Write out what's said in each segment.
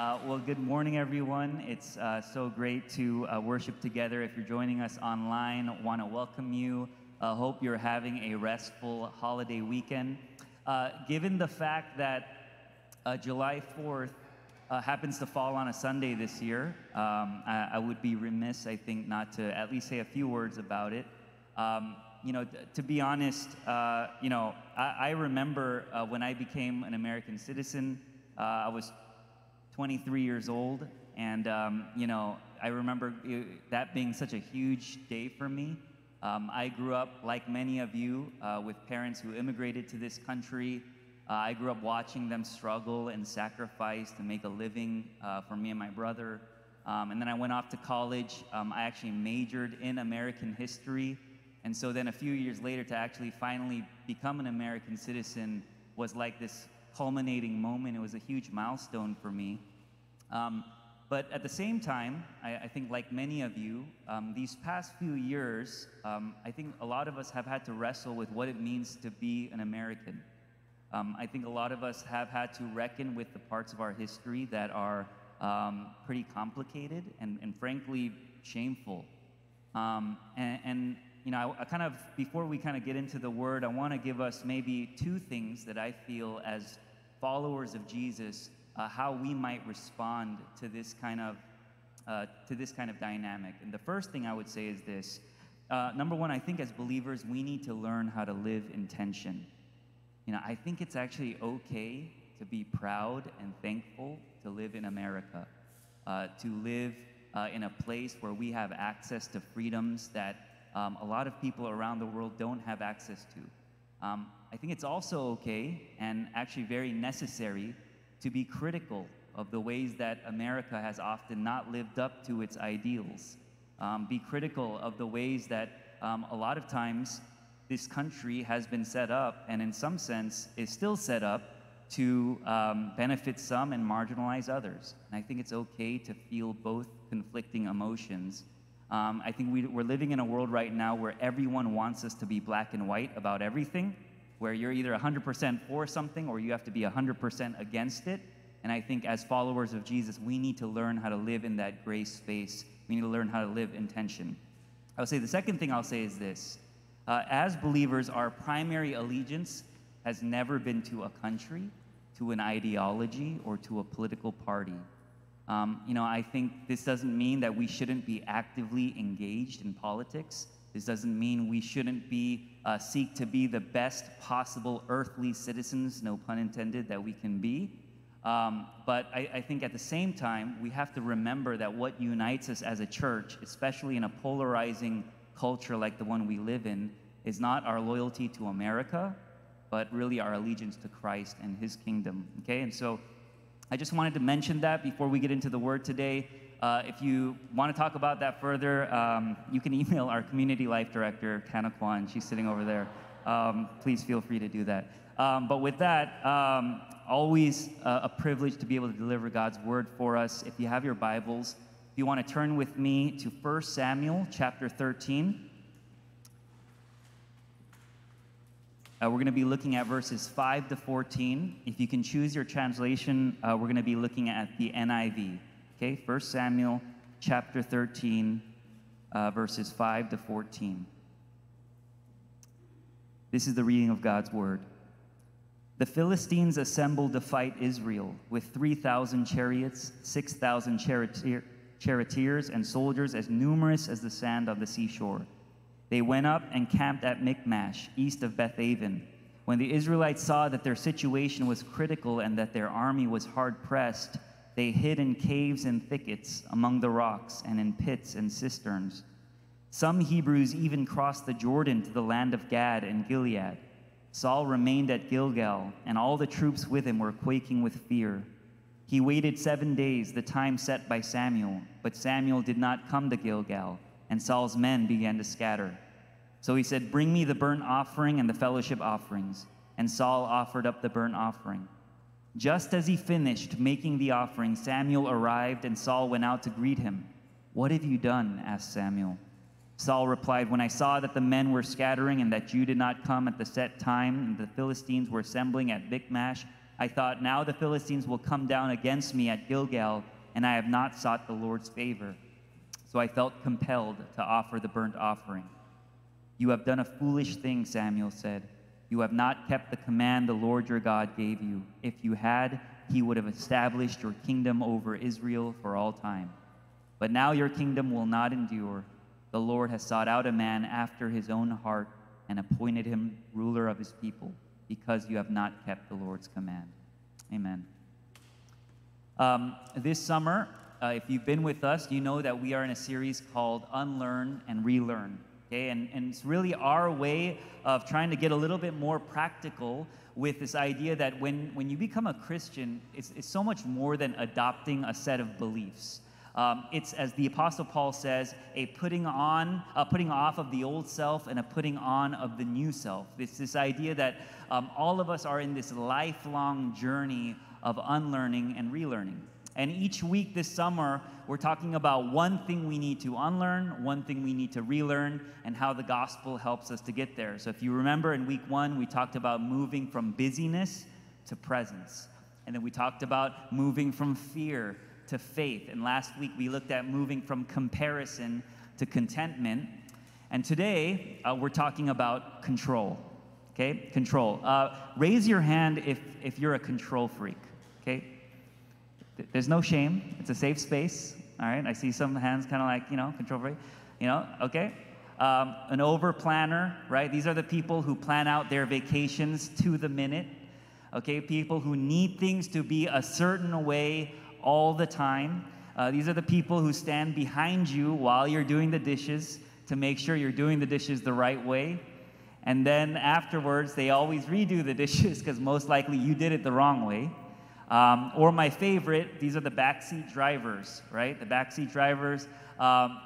Uh, well, good morning, everyone. It's uh, so great to uh, worship together. If you're joining us online, want to welcome you. Uh, hope you're having a restful holiday weekend. Uh, given the fact that uh, July 4th uh, happens to fall on a Sunday this year, um, I, I would be remiss, I think, not to at least say a few words about it. Um, you know, to be honest, you know, I, I remember when I became an American citizen, I was 23 years old, and um, you know, I remember it, that being such a huge day for me. Um, I grew up, like many of you, uh, with parents who immigrated to this country. Uh, I grew up watching them struggle and sacrifice to make a living uh, for me and my brother. Um, and then I went off to college. Um, I actually majored in American history. And so then a few years later, to actually finally become an American citizen was like this culminating moment. It was a huge milestone for me. Um, but at the same time, I, I think, like many of you, um, these past few years, um, I think a lot of us have had to wrestle with what it means to be an American. Um, I think a lot of us have had to reckon with the parts of our history that are um, pretty complicated and, and frankly shameful. Um, and, and, you know, I, I kind of, before we kind of get into the word, I want to give us maybe two things that I feel as followers of Jesus uh, how we might respond to this kind of uh, to this kind of dynamic. And the first thing I would say is this: uh, number one, I think as believers we need to learn how to live in tension. You know, I think it's actually okay to be proud and thankful to live in America, uh, to live uh, in a place where we have access to freedoms that um, a lot of people around the world don't have access to. Um, I think it's also okay and actually very necessary to be critical of the ways that America has often not lived up to its ideals. Um, be critical of the ways that um, a lot of times this country has been set up, and in some sense is still set up to um, benefit some and marginalize others. And I think it's okay to feel both conflicting emotions. Um, I think we, we're living in a world right now where everyone wants us to be black and white about everything where you're either 100% for something or you have to be 100% against it. And I think as followers of Jesus, we need to learn how to live in that gray space. We need to learn how to live in tension. I would say the second thing I'll say is this uh, as believers, our primary allegiance has never been to a country, to an ideology, or to a political party. Um, you know, I think this doesn't mean that we shouldn't be actively engaged in politics. This doesn't mean we shouldn't be uh, seek to be the best possible earthly citizens, no pun intended, that we can be. Um, but I, I, think at the same time, we have to remember that what unites us as a church, especially in a polarizing culture like the one we live in, is not our loyalty to America, but really our allegiance to Christ and his kingdom. Okay, and so I just wanted to mention that before we get into the word today. Uh, if you want to talk about that further, um, you can email our community life director, Kana Kwan. She's sitting over there. Um, please feel free to do that. Um, but with that, um, always uh, a privilege to be able to deliver God's word for us. If you have your Bibles, if you want to turn with me to 1 Samuel chapter 13. Uh, we're going to be looking at verses 5 to 14. If you can choose your translation, uh, we're going to be looking at the NIV. Okay, 1 Samuel chapter 13, uh, verses 5 to 14. This is the reading of God's word. The Philistines assembled to fight Israel with 3,000 chariots, 6,000 charioteer, charioteers, and soldiers as numerous as the sand of the seashore. They went up and camped at Michmash, east of Bethaven. When the Israelites saw that their situation was critical and that their army was hard pressed, they hid in caves and thickets, among the rocks, and in pits and cisterns. Some Hebrews even crossed the Jordan to the land of Gad and Gilead. Saul remained at Gilgal, and all the troops with him were quaking with fear. He waited seven days, the time set by Samuel, but Samuel did not come to Gilgal, and Saul's men began to scatter. So he said, Bring me the burnt offering and the fellowship offerings. And Saul offered up the burnt offering. Just as he finished making the offering, Samuel arrived, and Saul went out to greet him. What have you done? asked Samuel. Saul replied, When I saw that the men were scattering and that you did not come at the set time, and the Philistines were assembling at Michmash, I thought, Now the Philistines will come down against me at Gilgal, and I have not sought the Lord's favor. So I felt compelled to offer the burnt offering. You have done a foolish thing, Samuel said. You have not kept the command the Lord your God gave you. If you had, he would have established your kingdom over Israel for all time. But now your kingdom will not endure. The Lord has sought out a man after his own heart and appointed him ruler of his people because you have not kept the Lord's command. Amen. Um, this summer, uh, if you've been with us, you know that we are in a series called Unlearn and Relearn. Okay, and, and it's really our way of trying to get a little bit more practical with this idea that when, when you become a Christian, it's, it's so much more than adopting a set of beliefs. Um, it's, as the Apostle Paul says, a putting on, a putting off of the old self and a putting on of the new self. It's this idea that um, all of us are in this lifelong journey of unlearning and relearning. And each week this summer, we're talking about one thing we need to unlearn, one thing we need to relearn, and how the gospel helps us to get there. So, if you remember in week one, we talked about moving from busyness to presence. And then we talked about moving from fear to faith. And last week, we looked at moving from comparison to contentment. And today, uh, we're talking about control. Okay? Control. Uh, raise your hand if, if you're a control freak. Okay? There's no shame. It's a safe space. All right. I see some hands kind of like, you know, control. You know, okay. Um, an over planner, right? These are the people who plan out their vacations to the minute. Okay. People who need things to be a certain way all the time. Uh, these are the people who stand behind you while you're doing the dishes to make sure you're doing the dishes the right way. And then afterwards, they always redo the dishes because most likely you did it the wrong way. Um, or my favorite, these are the backseat drivers, right? The backseat drivers. Um,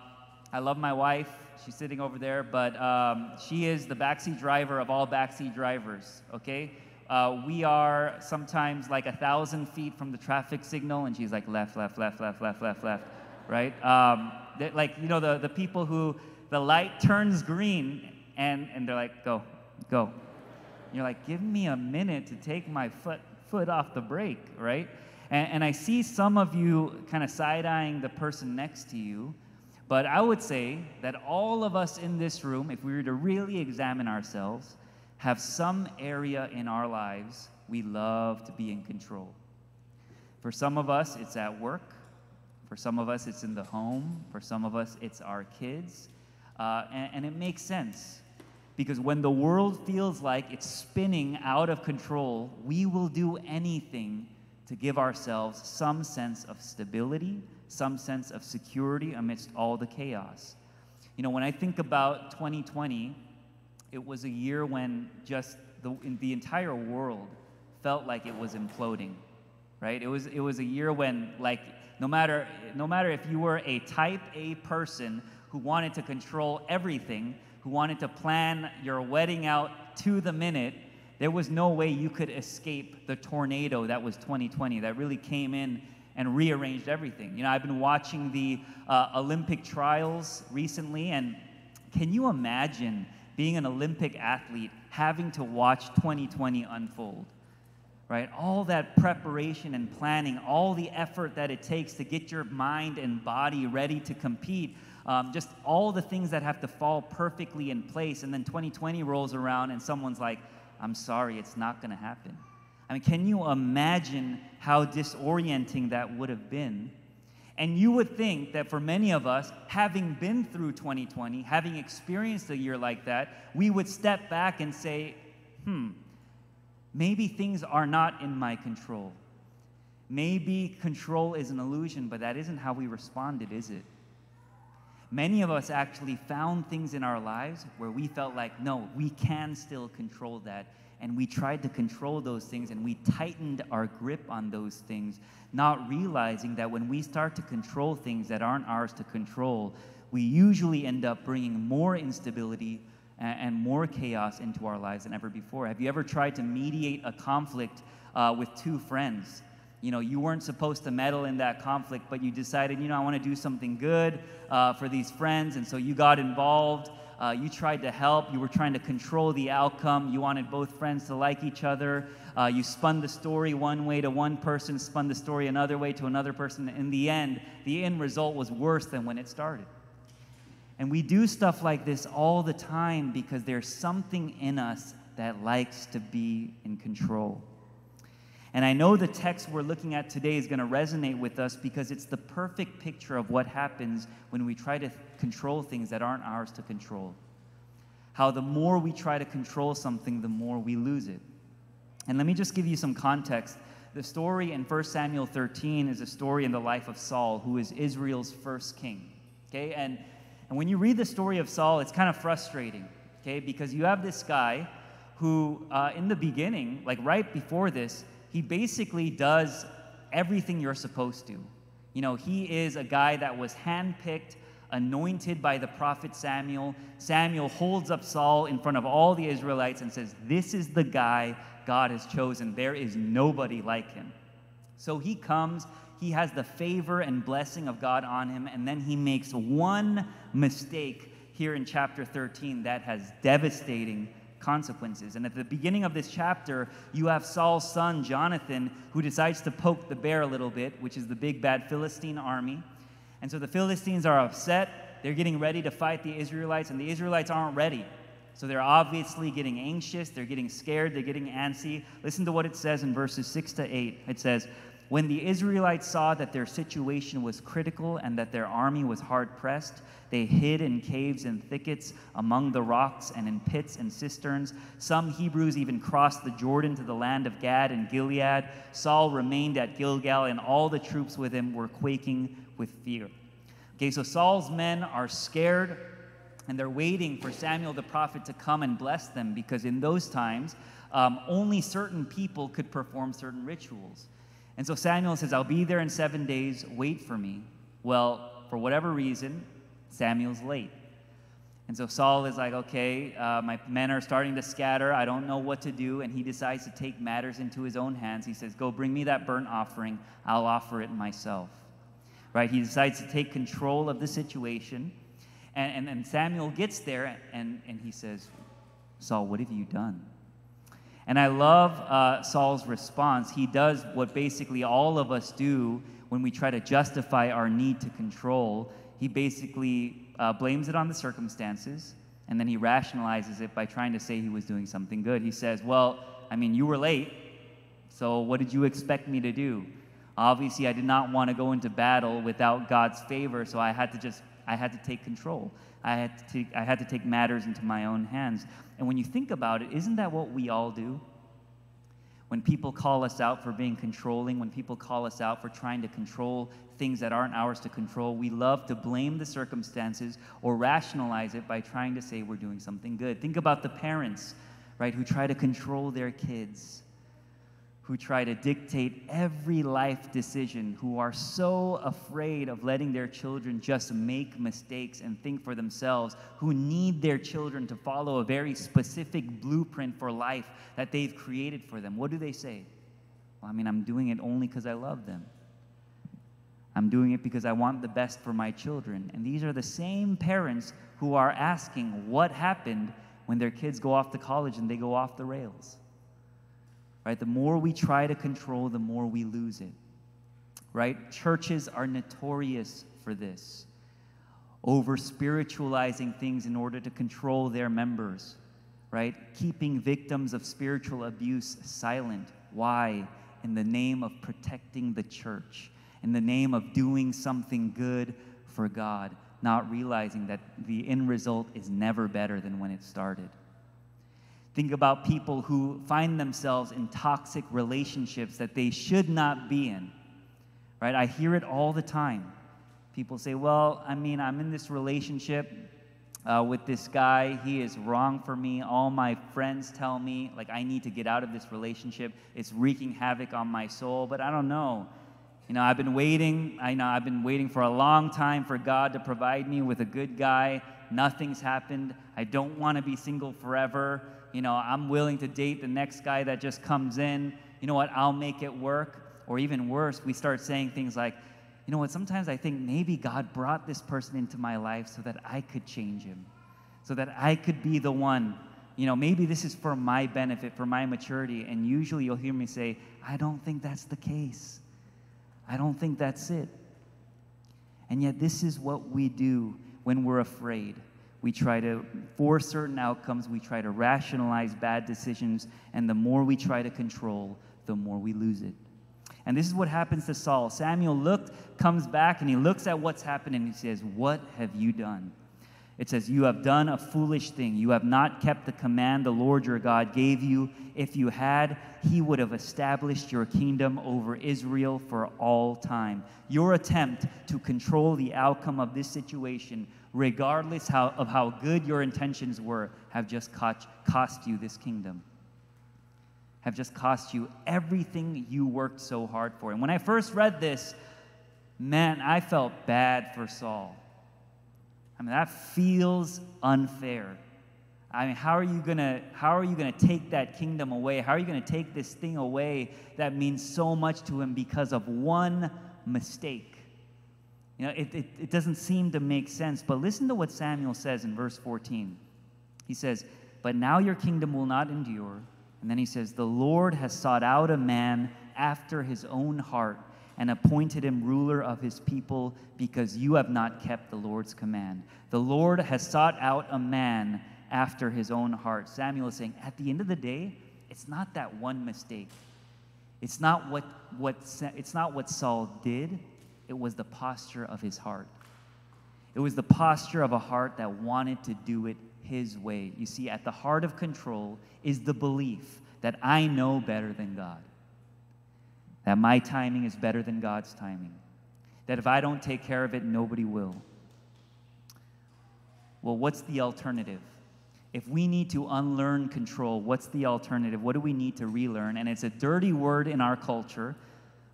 I love my wife. She's sitting over there, but um, she is the backseat driver of all backseat drivers, okay? Uh, we are sometimes like a thousand feet from the traffic signal, and she's like left, left, left, left, left, left, left, right? Um, like, you know, the, the people who the light turns green and, and they're like, go, go. And you're like, give me a minute to take my foot foot off the brake, right? And, and I see some of you kind of side eyeing the person next to you, but I would say that all of us in this room, if we were to really examine ourselves, have some area in our lives we love to be in control. For some of us, it's at work. For some of us, it's in the home. For some of us, it's our kids. Uh, and, and it makes sense because when the world feels like it's spinning out of control, we will do anything to give ourselves some sense of stability, some sense of security amidst all the chaos. You know, when I think about 2020, it was a year when just the, the entire world felt like it was imploding, right? It was, it was a year when, like, no matter, no matter if you were a type A person who wanted to control everything, who wanted to plan your wedding out to the minute, there was no way you could escape the tornado that was 2020 that really came in and rearranged everything. You know, I've been watching the uh, Olympic trials recently, and can you imagine being an Olympic athlete having to watch 2020 unfold? Right? All that preparation and planning, all the effort that it takes to get your mind and body ready to compete um, just all the things that have to fall perfectly in place. And then 2020 rolls around and someone's like, I'm sorry, it's not going to happen. I mean, can you imagine how disorienting that would have been? And you would think that for many of us, having been through 2020, having experienced a year like that, we would step back and say, hmm, maybe things are not in my control. Maybe control is an illusion, but that isn't how we responded, is it? Many of us actually found things in our lives where we felt like, no, we can still control that. And we tried to control those things and we tightened our grip on those things, not realizing that when we start to control things that aren't ours to control, we usually end up bringing more instability and more chaos into our lives than ever before. Have you ever tried to mediate a conflict uh, with two friends? You know, you weren't supposed to meddle in that conflict, but you decided, you know, I want to do something good uh, for these friends, and so you got involved. Uh, you tried to help. You were trying to control the outcome. You wanted both friends to like each other. Uh, you spun the story one way to one person, spun the story another way to another person. In the end, the end result was worse than when it started. And we do stuff like this all the time because there's something in us that likes to be in control. And I know the text we're looking at today is going to resonate with us because it's the perfect picture of what happens when we try to control things that aren't ours to control. How the more we try to control something, the more we lose it. And let me just give you some context. The story in 1 Samuel 13 is a story in the life of Saul, who is Israel's first king. Okay, and, and when you read the story of Saul, it's kind of frustrating, okay, because you have this guy who, uh, in the beginning, like right before this, he basically does everything you're supposed to. You know, he is a guy that was handpicked, anointed by the prophet Samuel. Samuel holds up Saul in front of all the Israelites and says, This is the guy God has chosen. There is nobody like him. So he comes, he has the favor and blessing of God on him, and then he makes one mistake here in chapter 13 that has devastating consequences. And at the beginning of this chapter, you have Saul's son, Jonathan, who decides to poke the bear a little bit, which is the big bad Philistine army. And so the Philistines are upset. They're getting ready to fight the Israelites, and the Israelites aren't ready. So they're obviously getting anxious, they're getting scared, they're getting antsy. Listen to what it says in verses 6 to 8. It says, When the Israelites saw that their situation was critical and that their army was hard pressed, they hid in caves and thickets, among the rocks, and in pits and cisterns. Some Hebrews even crossed the Jordan to the land of Gad and Gilead. Saul remained at Gilgal, and all the troops with him were quaking with fear. Okay, so Saul's men are scared and they're waiting for Samuel the prophet to come and bless them because in those times, um, only certain people could perform certain rituals. And so Samuel says, I'll be there in seven days, wait for me. Well, for whatever reason, Samuel's late. And so Saul is like, okay, uh, my men are starting to scatter. I don't know what to do. And he decides to take matters into his own hands. He says, go bring me that burnt offering. I'll offer it myself. Right? He decides to take control of the situation. And, and, and Samuel gets there and, and he says, Saul, what have you done? And I love uh, Saul's response. He does what basically all of us do when we try to justify our need to control. He basically uh, blames it on the circumstances and then he rationalizes it by trying to say he was doing something good. He says, Well, I mean, you were late, so what did you expect me to do? Obviously, I did not want to go into battle without God's favor, so I had to just I had to take control. I had to take, I had to take matters into my own hands. And when you think about it, isn't that what we all do? When people call us out for being controlling, when people call us out for trying to control things that aren't ours to control, we love to blame the circumstances or rationalize it by trying to say we're doing something good. Think about the parents, right, who try to control their kids who try to dictate every life decision, who are so afraid of letting their children just make mistakes and think for themselves, who need their children to follow a very specific blueprint for life that they've created for them. What do they say? Well, I mean, I'm doing it only because I love them. I'm doing it because I want the best for my children. And these are the same parents who are asking what happened when their kids go off to college and they go off the rails right? The more we try to control, the more we lose it, right? Churches are notorious for this, over spiritualizing things in order to control their members, right? Keeping victims of spiritual abuse silent. Why? In the name of protecting the church, in the name of doing something good for God, not realizing that the end result is never better than when it started. Think about people who find themselves in toxic relationships that they should not be in. Right? I hear it all the time. People say, Well, I mean, I'm in this relationship uh, with this guy. He is wrong for me. All my friends tell me, like, I need to get out of this relationship. It's wreaking havoc on my soul, but I don't know. You know, I've been waiting. I know I've been waiting for a long time for God to provide me with a good guy. Nothing's happened. I don't want to be single forever you know, I'm willing to date the next guy that just comes in. You know what? I'll make it work. Or even worse, we start saying things like, you know what? Sometimes I think maybe God brought this person into my life so that I could change him, so that I could be the one you know, maybe this is for my benefit, for my maturity. And usually you'll hear me say, I don't think that's the case. I don't think that's it. And yet, this is what we do when we're afraid. We try to force certain outcomes, we try to rationalize bad decisions, and the more we try to control, the more we lose it. And this is what happens to Saul. Samuel looked, comes back, and he looks at what's happened and he says, What have you done? It says, You have done a foolish thing. You have not kept the command the Lord your God gave you. If you had, he would have established your kingdom over Israel for all time. Your attempt to control the outcome of this situation, regardless how, of how good your intentions were, have just cost, cost you this kingdom. Have just cost you everything you worked so hard for. And when I first read this, man, I felt bad for Saul. I mean, that feels unfair. I mean, how are you gonna how are you gonna take that kingdom away? How are you gonna take this thing away that means so much to him because of one mistake? You know, it, it, it doesn't seem to make sense. But listen to what Samuel says in verse 14. He says, But now your kingdom will not endure. And then he says, The Lord has sought out a man after his own heart and appointed him ruler of his people because you have not kept the Lord's command. The Lord has sought out a man after his own heart. Samuel is saying, at the end of the day, it's not that one mistake. It's not what, what, it's not what Saul did, it was the posture of his heart. It was the posture of a heart that wanted to do it his way. You see, at the heart of control is the belief that I know better than God that my timing is better than God's timing, that if I don't take care of it, nobody will. Well, what's the alternative? If we need to unlearn control, what's the alternative? What do we need to relearn? And it's a dirty word in our culture,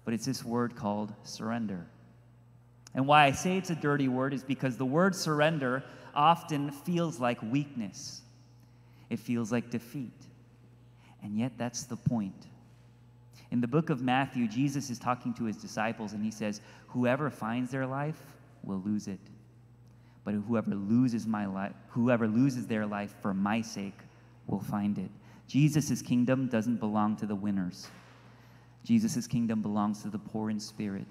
but it's this word called surrender. And why I say it's a dirty word is because the word surrender often feels like weakness, it feels like defeat. And yet, that's the point. In the book of Matthew, Jesus is talking to his disciples and he says, Whoever finds their life will lose it. But whoever loses my life, whoever loses their life for my sake will find it. Jesus' kingdom doesn't belong to the winners. Jesus' kingdom belongs to the poor in spirit,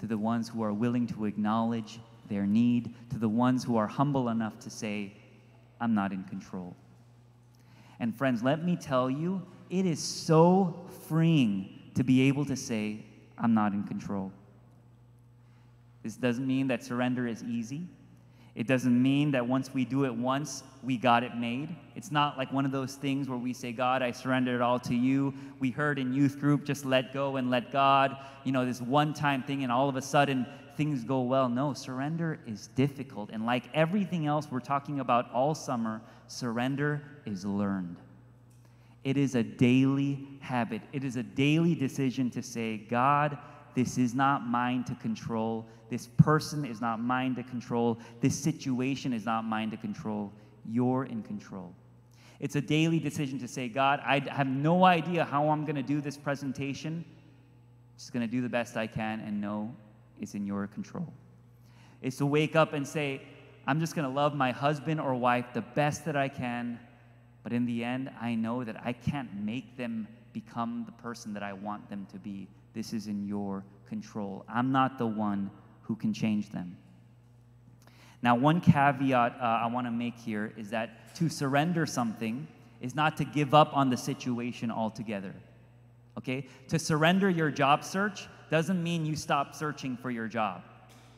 to the ones who are willing to acknowledge their need, to the ones who are humble enough to say, I'm not in control. And friends, let me tell you, it is so freeing to be able to say, I'm not in control. This doesn't mean that surrender is easy. It doesn't mean that once we do it once, we got it made. It's not like one of those things where we say, God, I surrender it all to you. We heard in youth group, just let go and let God, you know, this one time thing, and all of a sudden things go well. No, surrender is difficult. And like everything else we're talking about all summer, surrender is learned. It is a daily habit. It is a daily decision to say, God, this is not mine to control. This person is not mine to control. This situation is not mine to control. You're in control. It's a daily decision to say, God, I have no idea how I'm going to do this presentation. I'm just going to do the best I can and know it's in your control. It's to wake up and say, I'm just going to love my husband or wife the best that I can but in the end, I know that I can't make them become the person that I want them to be. This is in your control. I'm not the one who can change them. Now, one caveat uh, I want to make here is that to surrender something is not to give up on the situation altogether. Okay? To surrender your job search doesn't mean you stop searching for your job.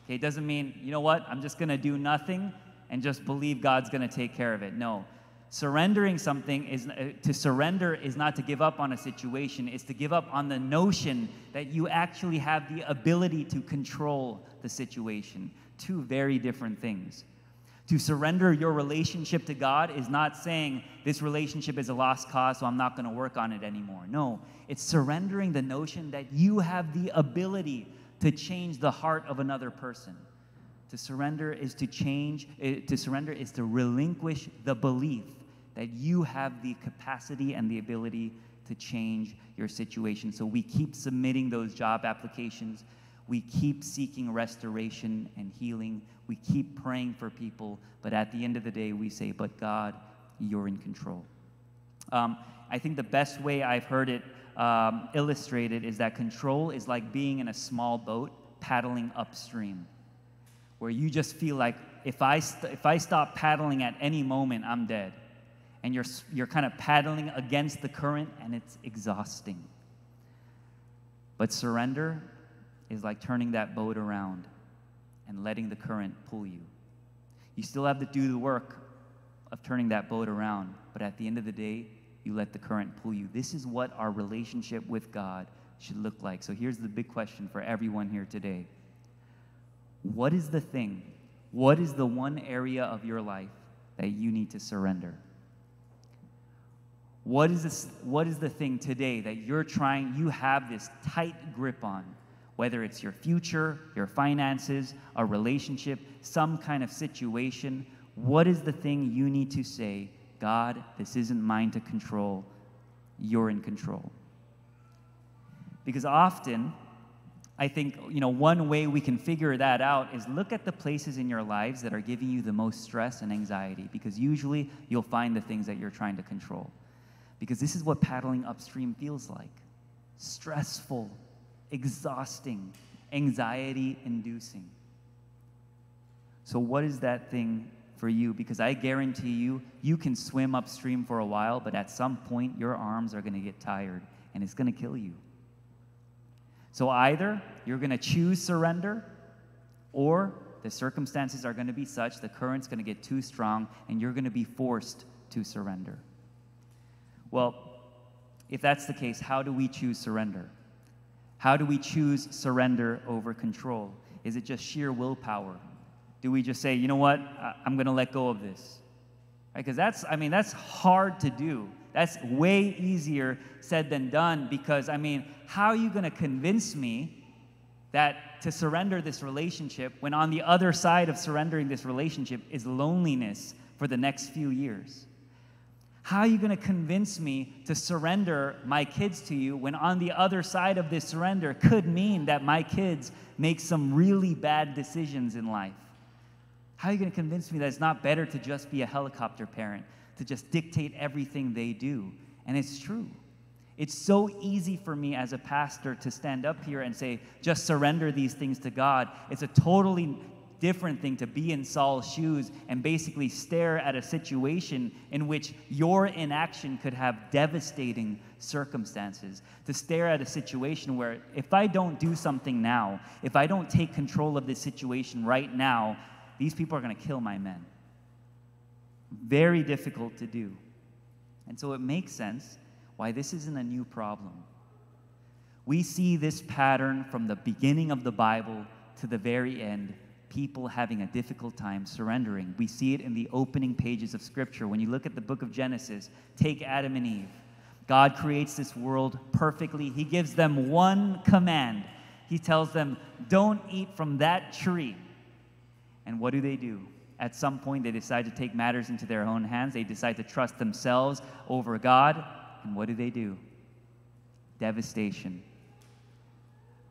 Okay? It doesn't mean, you know what, I'm just going to do nothing and just believe God's going to take care of it. No. Surrendering something is uh, to surrender is not to give up on a situation, it's to give up on the notion that you actually have the ability to control the situation. Two very different things. To surrender your relationship to God is not saying this relationship is a lost cause, so I'm not going to work on it anymore. No, it's surrendering the notion that you have the ability to change the heart of another person. To surrender is to change, eh, to surrender is to relinquish the belief that you have the capacity and the ability to change your situation. So we keep submitting those job applications. We keep seeking restoration and healing. We keep praying for people. But at the end of the day, we say, But God, you're in control. Um, I think the best way I've heard it um, illustrated is that control is like being in a small boat paddling upstream, where you just feel like if I, if I stop paddling at any moment, I'm dead. And you're, you're kind of paddling against the current, and it's exhausting. But surrender is like turning that boat around and letting the current pull you. You still have to do the work of turning that boat around, but at the end of the day, you let the current pull you. This is what our relationship with God should look like. So here's the big question for everyone here today What is the thing, what is the one area of your life that you need to surrender? What is, this, what is the thing today that you're trying, you have this tight grip on? Whether it's your future, your finances, a relationship, some kind of situation, what is the thing you need to say, God, this isn't mine to control, you're in control? Because often, I think, you know, one way we can figure that out is look at the places in your lives that are giving you the most stress and anxiety, because usually you'll find the things that you're trying to control because this is what paddling upstream feels like stressful, exhausting, anxiety inducing. So, what is that thing for you? Because I guarantee you, you can swim upstream for a while, but at some point, your arms are going to get tired and it's going to kill you. So, either you're going to choose surrender, or the circumstances are going to be such, the current's going to get too strong, and you're going to be forced to surrender. Well, if that's the case, how do we choose surrender? How do we choose surrender over control? Is it just sheer willpower? Do we just say, you know what, I'm going to let go of this? Because right? that's, I mean, that's hard to do. That's way easier said than done because, I mean, how are you going to convince me that to surrender this relationship when on the other side of surrendering this relationship is loneliness for the next few years? How are you going to convince me to surrender my kids to you when on the other side of this surrender could mean that my kids make some really bad decisions in life? How are you going to convince me that it's not better to just be a helicopter parent, to just dictate everything they do? And it's true. It's so easy for me as a pastor to stand up here and say, just surrender these things to God. It's a totally different thing to be in Saul's shoes and basically stare at a situation in which your inaction could have devastating circumstances. To stare at a situation where if I don't do something now, if I don't take control of this situation right now, these people are going to kill my men. Very difficult to do. And so it makes sense why this isn't a new problem. We see this pattern from the beginning of the Bible to the very end people having a difficult time surrendering. We see it in the opening pages of Scripture. When you look at the book of Genesis, take Adam and Eve. God creates this world perfectly. He gives them one command. He tells them, Don't eat from that tree. And what do they do? At some point, they decide to take matters into their own hands. They decide to trust themselves over God. And what do they do? Devastation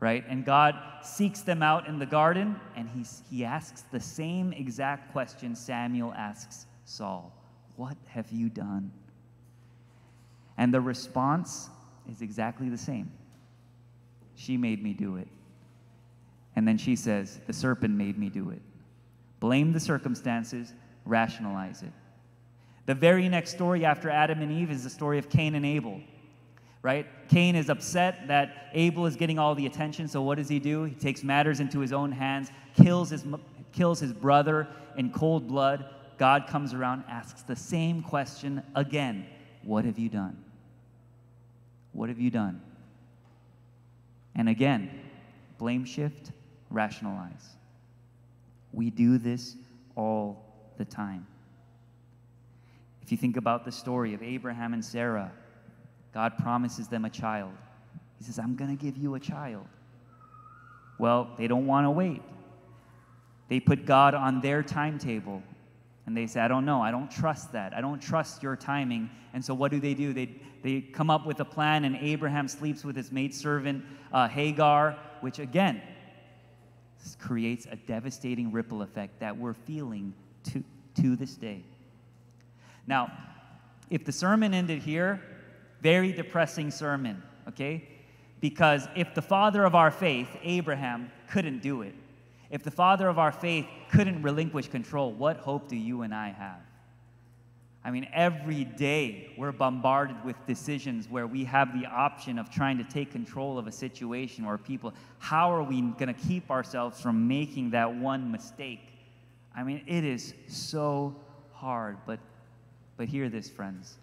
right? And God seeks them out in the garden, and he, he asks the same exact question Samuel asks Saul What have you done? And the response is exactly the same. She made me do it. And then she says, The serpent made me do it. Blame the circumstances, rationalize it. The very next story after Adam and Eve is the story of Cain and Abel right? Cain is upset that Abel is getting all the attention, so what does he do? He takes matters into his own hands, kills his, kills his brother in cold blood. God comes around, asks the same question again What have you done? What have you done? And again, blame shift, rationalize. We do this all the time. If you think about the story of Abraham and Sarah, God promises them a child. He says, I'm going to give you a child. Well, they don't want to wait. They put God on their timetable. And they say, I don't know. I don't trust that. I don't trust your timing. And so what do they do? They, they come up with a plan, and Abraham sleeps with his maidservant uh, Hagar, which again creates a devastating ripple effect that we're feeling to, to this day. Now, if the sermon ended here, very depressing sermon, okay? Because if the father of our faith, Abraham, couldn't do it, if the father of our faith couldn't relinquish control, what hope do you and I have? I mean, every day we're bombarded with decisions where we have the option of trying to take control of a situation or people. How are we going to keep ourselves from making that one mistake? I mean, it is so hard, but but hear this, friends.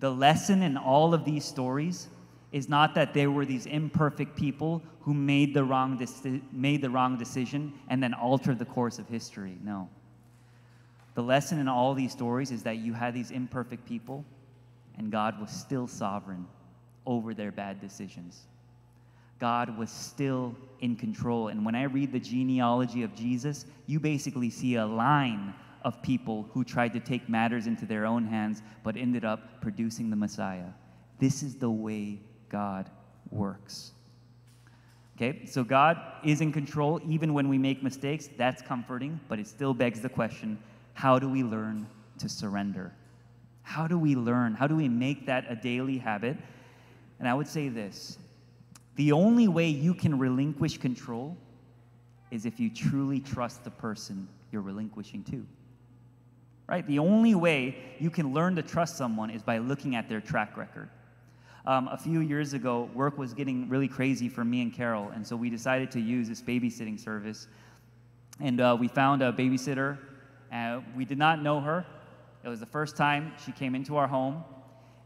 The lesson in all of these stories is not that there were these imperfect people who made the wrong, made the wrong decision and then altered the course of history. No. The lesson in all these stories is that you had these imperfect people and God was still sovereign over their bad decisions. God was still in control. And when I read the genealogy of Jesus, you basically see a line of people who tried to take matters into their own hands but ended up producing the Messiah. This is the way God works. Okay, so God is in control even when we make mistakes. That's comforting, but it still begs the question how do we learn to surrender? How do we learn? How do we make that a daily habit? And I would say this the only way you can relinquish control is if you truly trust the person you're relinquishing to right? The only way you can learn to trust someone is by looking at their track record. Um, a few years ago, work was getting really crazy for me and Carol, and so we decided to use this babysitting service. And uh, we found a babysitter. and we did not know her. It was the first time she came into our home,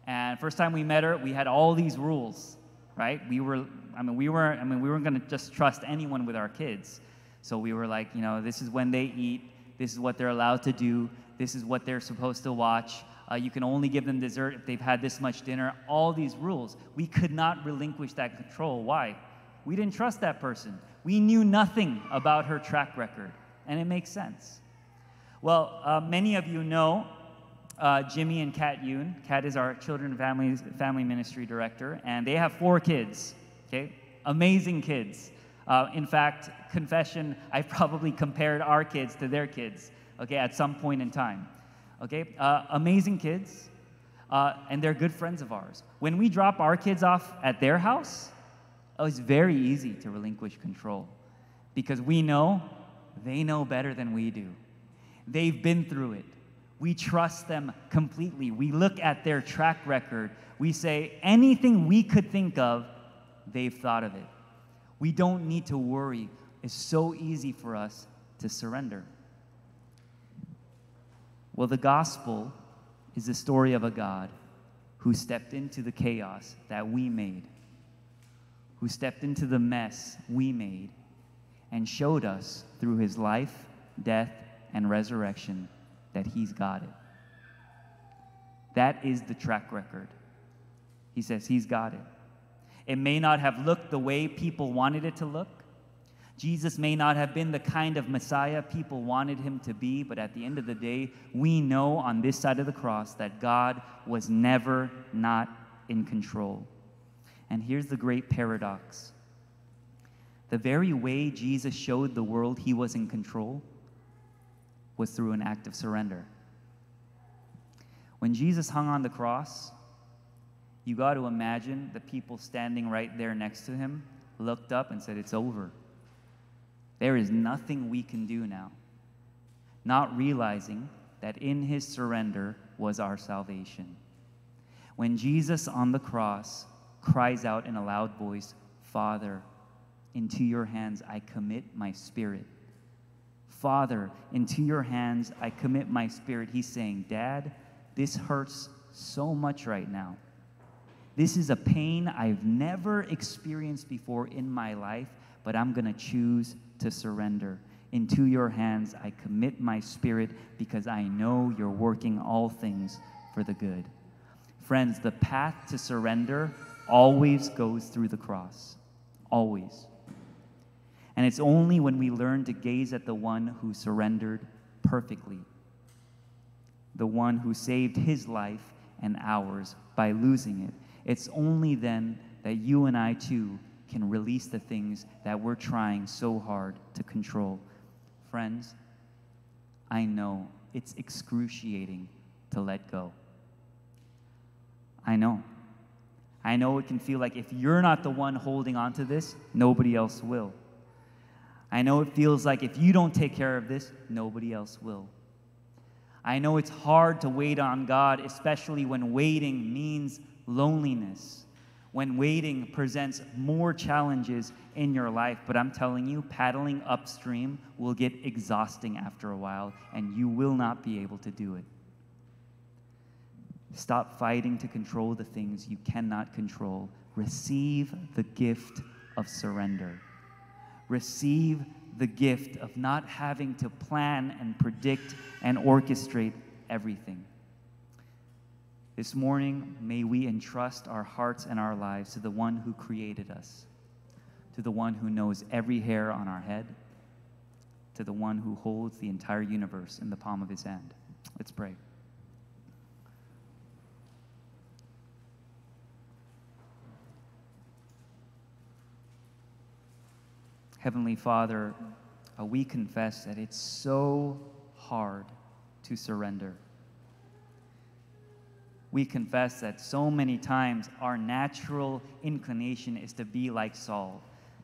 and first time we met her, we had all these rules, right? We were, I mean, we weren't, I mean, we weren't going to just trust anyone with our kids. So we were like, you know, this is when they eat. This is what they're allowed to do. This is what they're supposed to watch. Uh, you can only give them dessert if they've had this much dinner. All these rules. We could not relinquish that control. Why? We didn't trust that person. We knew nothing about her track record, and it makes sense. Well, uh, many of you know uh, Jimmy and Kat Yoon. Kat is our children and family, family ministry director, and they have four kids, okay? Amazing kids. Uh, in fact, confession, I probably compared our kids to their kids okay, at some point in time. Okay, uh, amazing kids, uh, and they're good friends of ours. When we drop our kids off at their house, oh, it's very easy to relinquish control because we know they know better than we do. They've been through it. We trust them completely. We look at their track record. We say anything we could think of, they've thought of it. We don't need to worry. It's so easy for us to surrender. Well, the gospel is the story of a God who stepped into the chaos that we made, who stepped into the mess we made, and showed us through his life, death, and resurrection that he's got it. That is the track record. He says he's got it. It may not have looked the way people wanted it to look. Jesus may not have been the kind of Messiah people wanted him to be, but at the end of the day, we know on this side of the cross that God was never not in control. And here's the great paradox the very way Jesus showed the world he was in control was through an act of surrender. When Jesus hung on the cross, you got to imagine the people standing right there next to him looked up and said, It's over. There is nothing we can do now, not realizing that in his surrender was our salvation. When Jesus on the cross cries out in a loud voice, Father, into your hands I commit my spirit. Father, into your hands I commit my spirit. He's saying, Dad, this hurts so much right now. This is a pain I've never experienced before in my life, but I'm going to choose to surrender. Into your hands I commit my spirit because I know you're working all things for the good. Friends, the path to surrender always goes through the cross. Always. And it's only when we learn to gaze at the one who surrendered perfectly, the one who saved his life and ours by losing it. It's only then that you and I too can release the things that we're trying so hard to control. Friends, I know it's excruciating to let go. I know. I know it can feel like if you're not the one holding on to this, nobody else will. I know it feels like if you don't take care of this, nobody else will. I know it's hard to wait on God, especially when waiting means loneliness, when waiting presents more challenges in your life. But I'm telling you, paddling upstream will get exhausting after a while, and you will not be able to do it. Stop fighting to control the things you cannot control. Receive the gift of surrender. Receive the gift of not having to plan and predict and orchestrate everything. This morning, may we entrust our hearts and our lives to the one who created us, to the one who knows every hair on our head, to the one who holds the entire universe in the palm of his hand. Let's pray. Heavenly Father, uh, we confess that it's so hard to surrender. We confess that so many times our natural inclination is to be like Saul,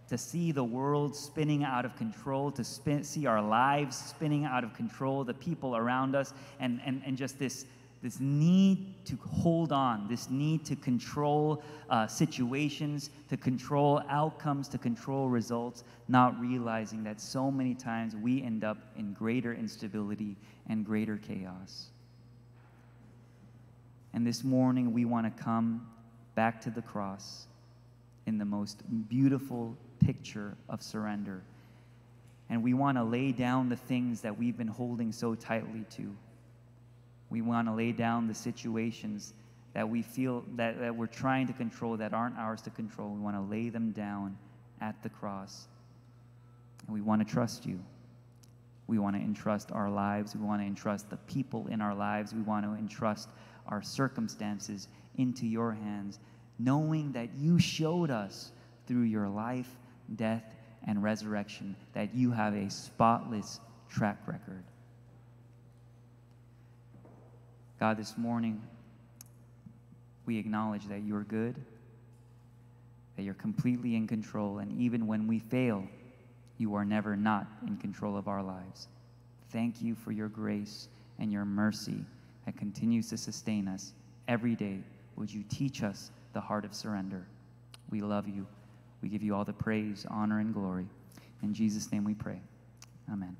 to see the world spinning out of control, to spin, see our lives spinning out of control, the people around us, and, and, and just this, this need to hold on, this need to control uh, situations, to control outcomes, to control results, not realizing that so many times we end up in greater instability and greater chaos. And this morning we want to come back to the cross in the most beautiful picture of surrender. And we want to lay down the things that we've been holding so tightly to we want to lay down the situations that we feel that, that we're trying to control that aren't ours to control. We want to lay them down at the cross. And we want to trust you. We want to entrust our lives. We want to entrust the people in our lives. We want to entrust our circumstances into your hands, knowing that you showed us through your life, death, and resurrection that you have a spotless track record. God, this morning, we acknowledge that you're good, that you're completely in control, and even when we fail, you are never not in control of our lives. Thank you for your grace and your mercy that continues to sustain us every day. Would you teach us the heart of surrender? We love you. We give you all the praise, honor, and glory. In Jesus' name we pray. Amen.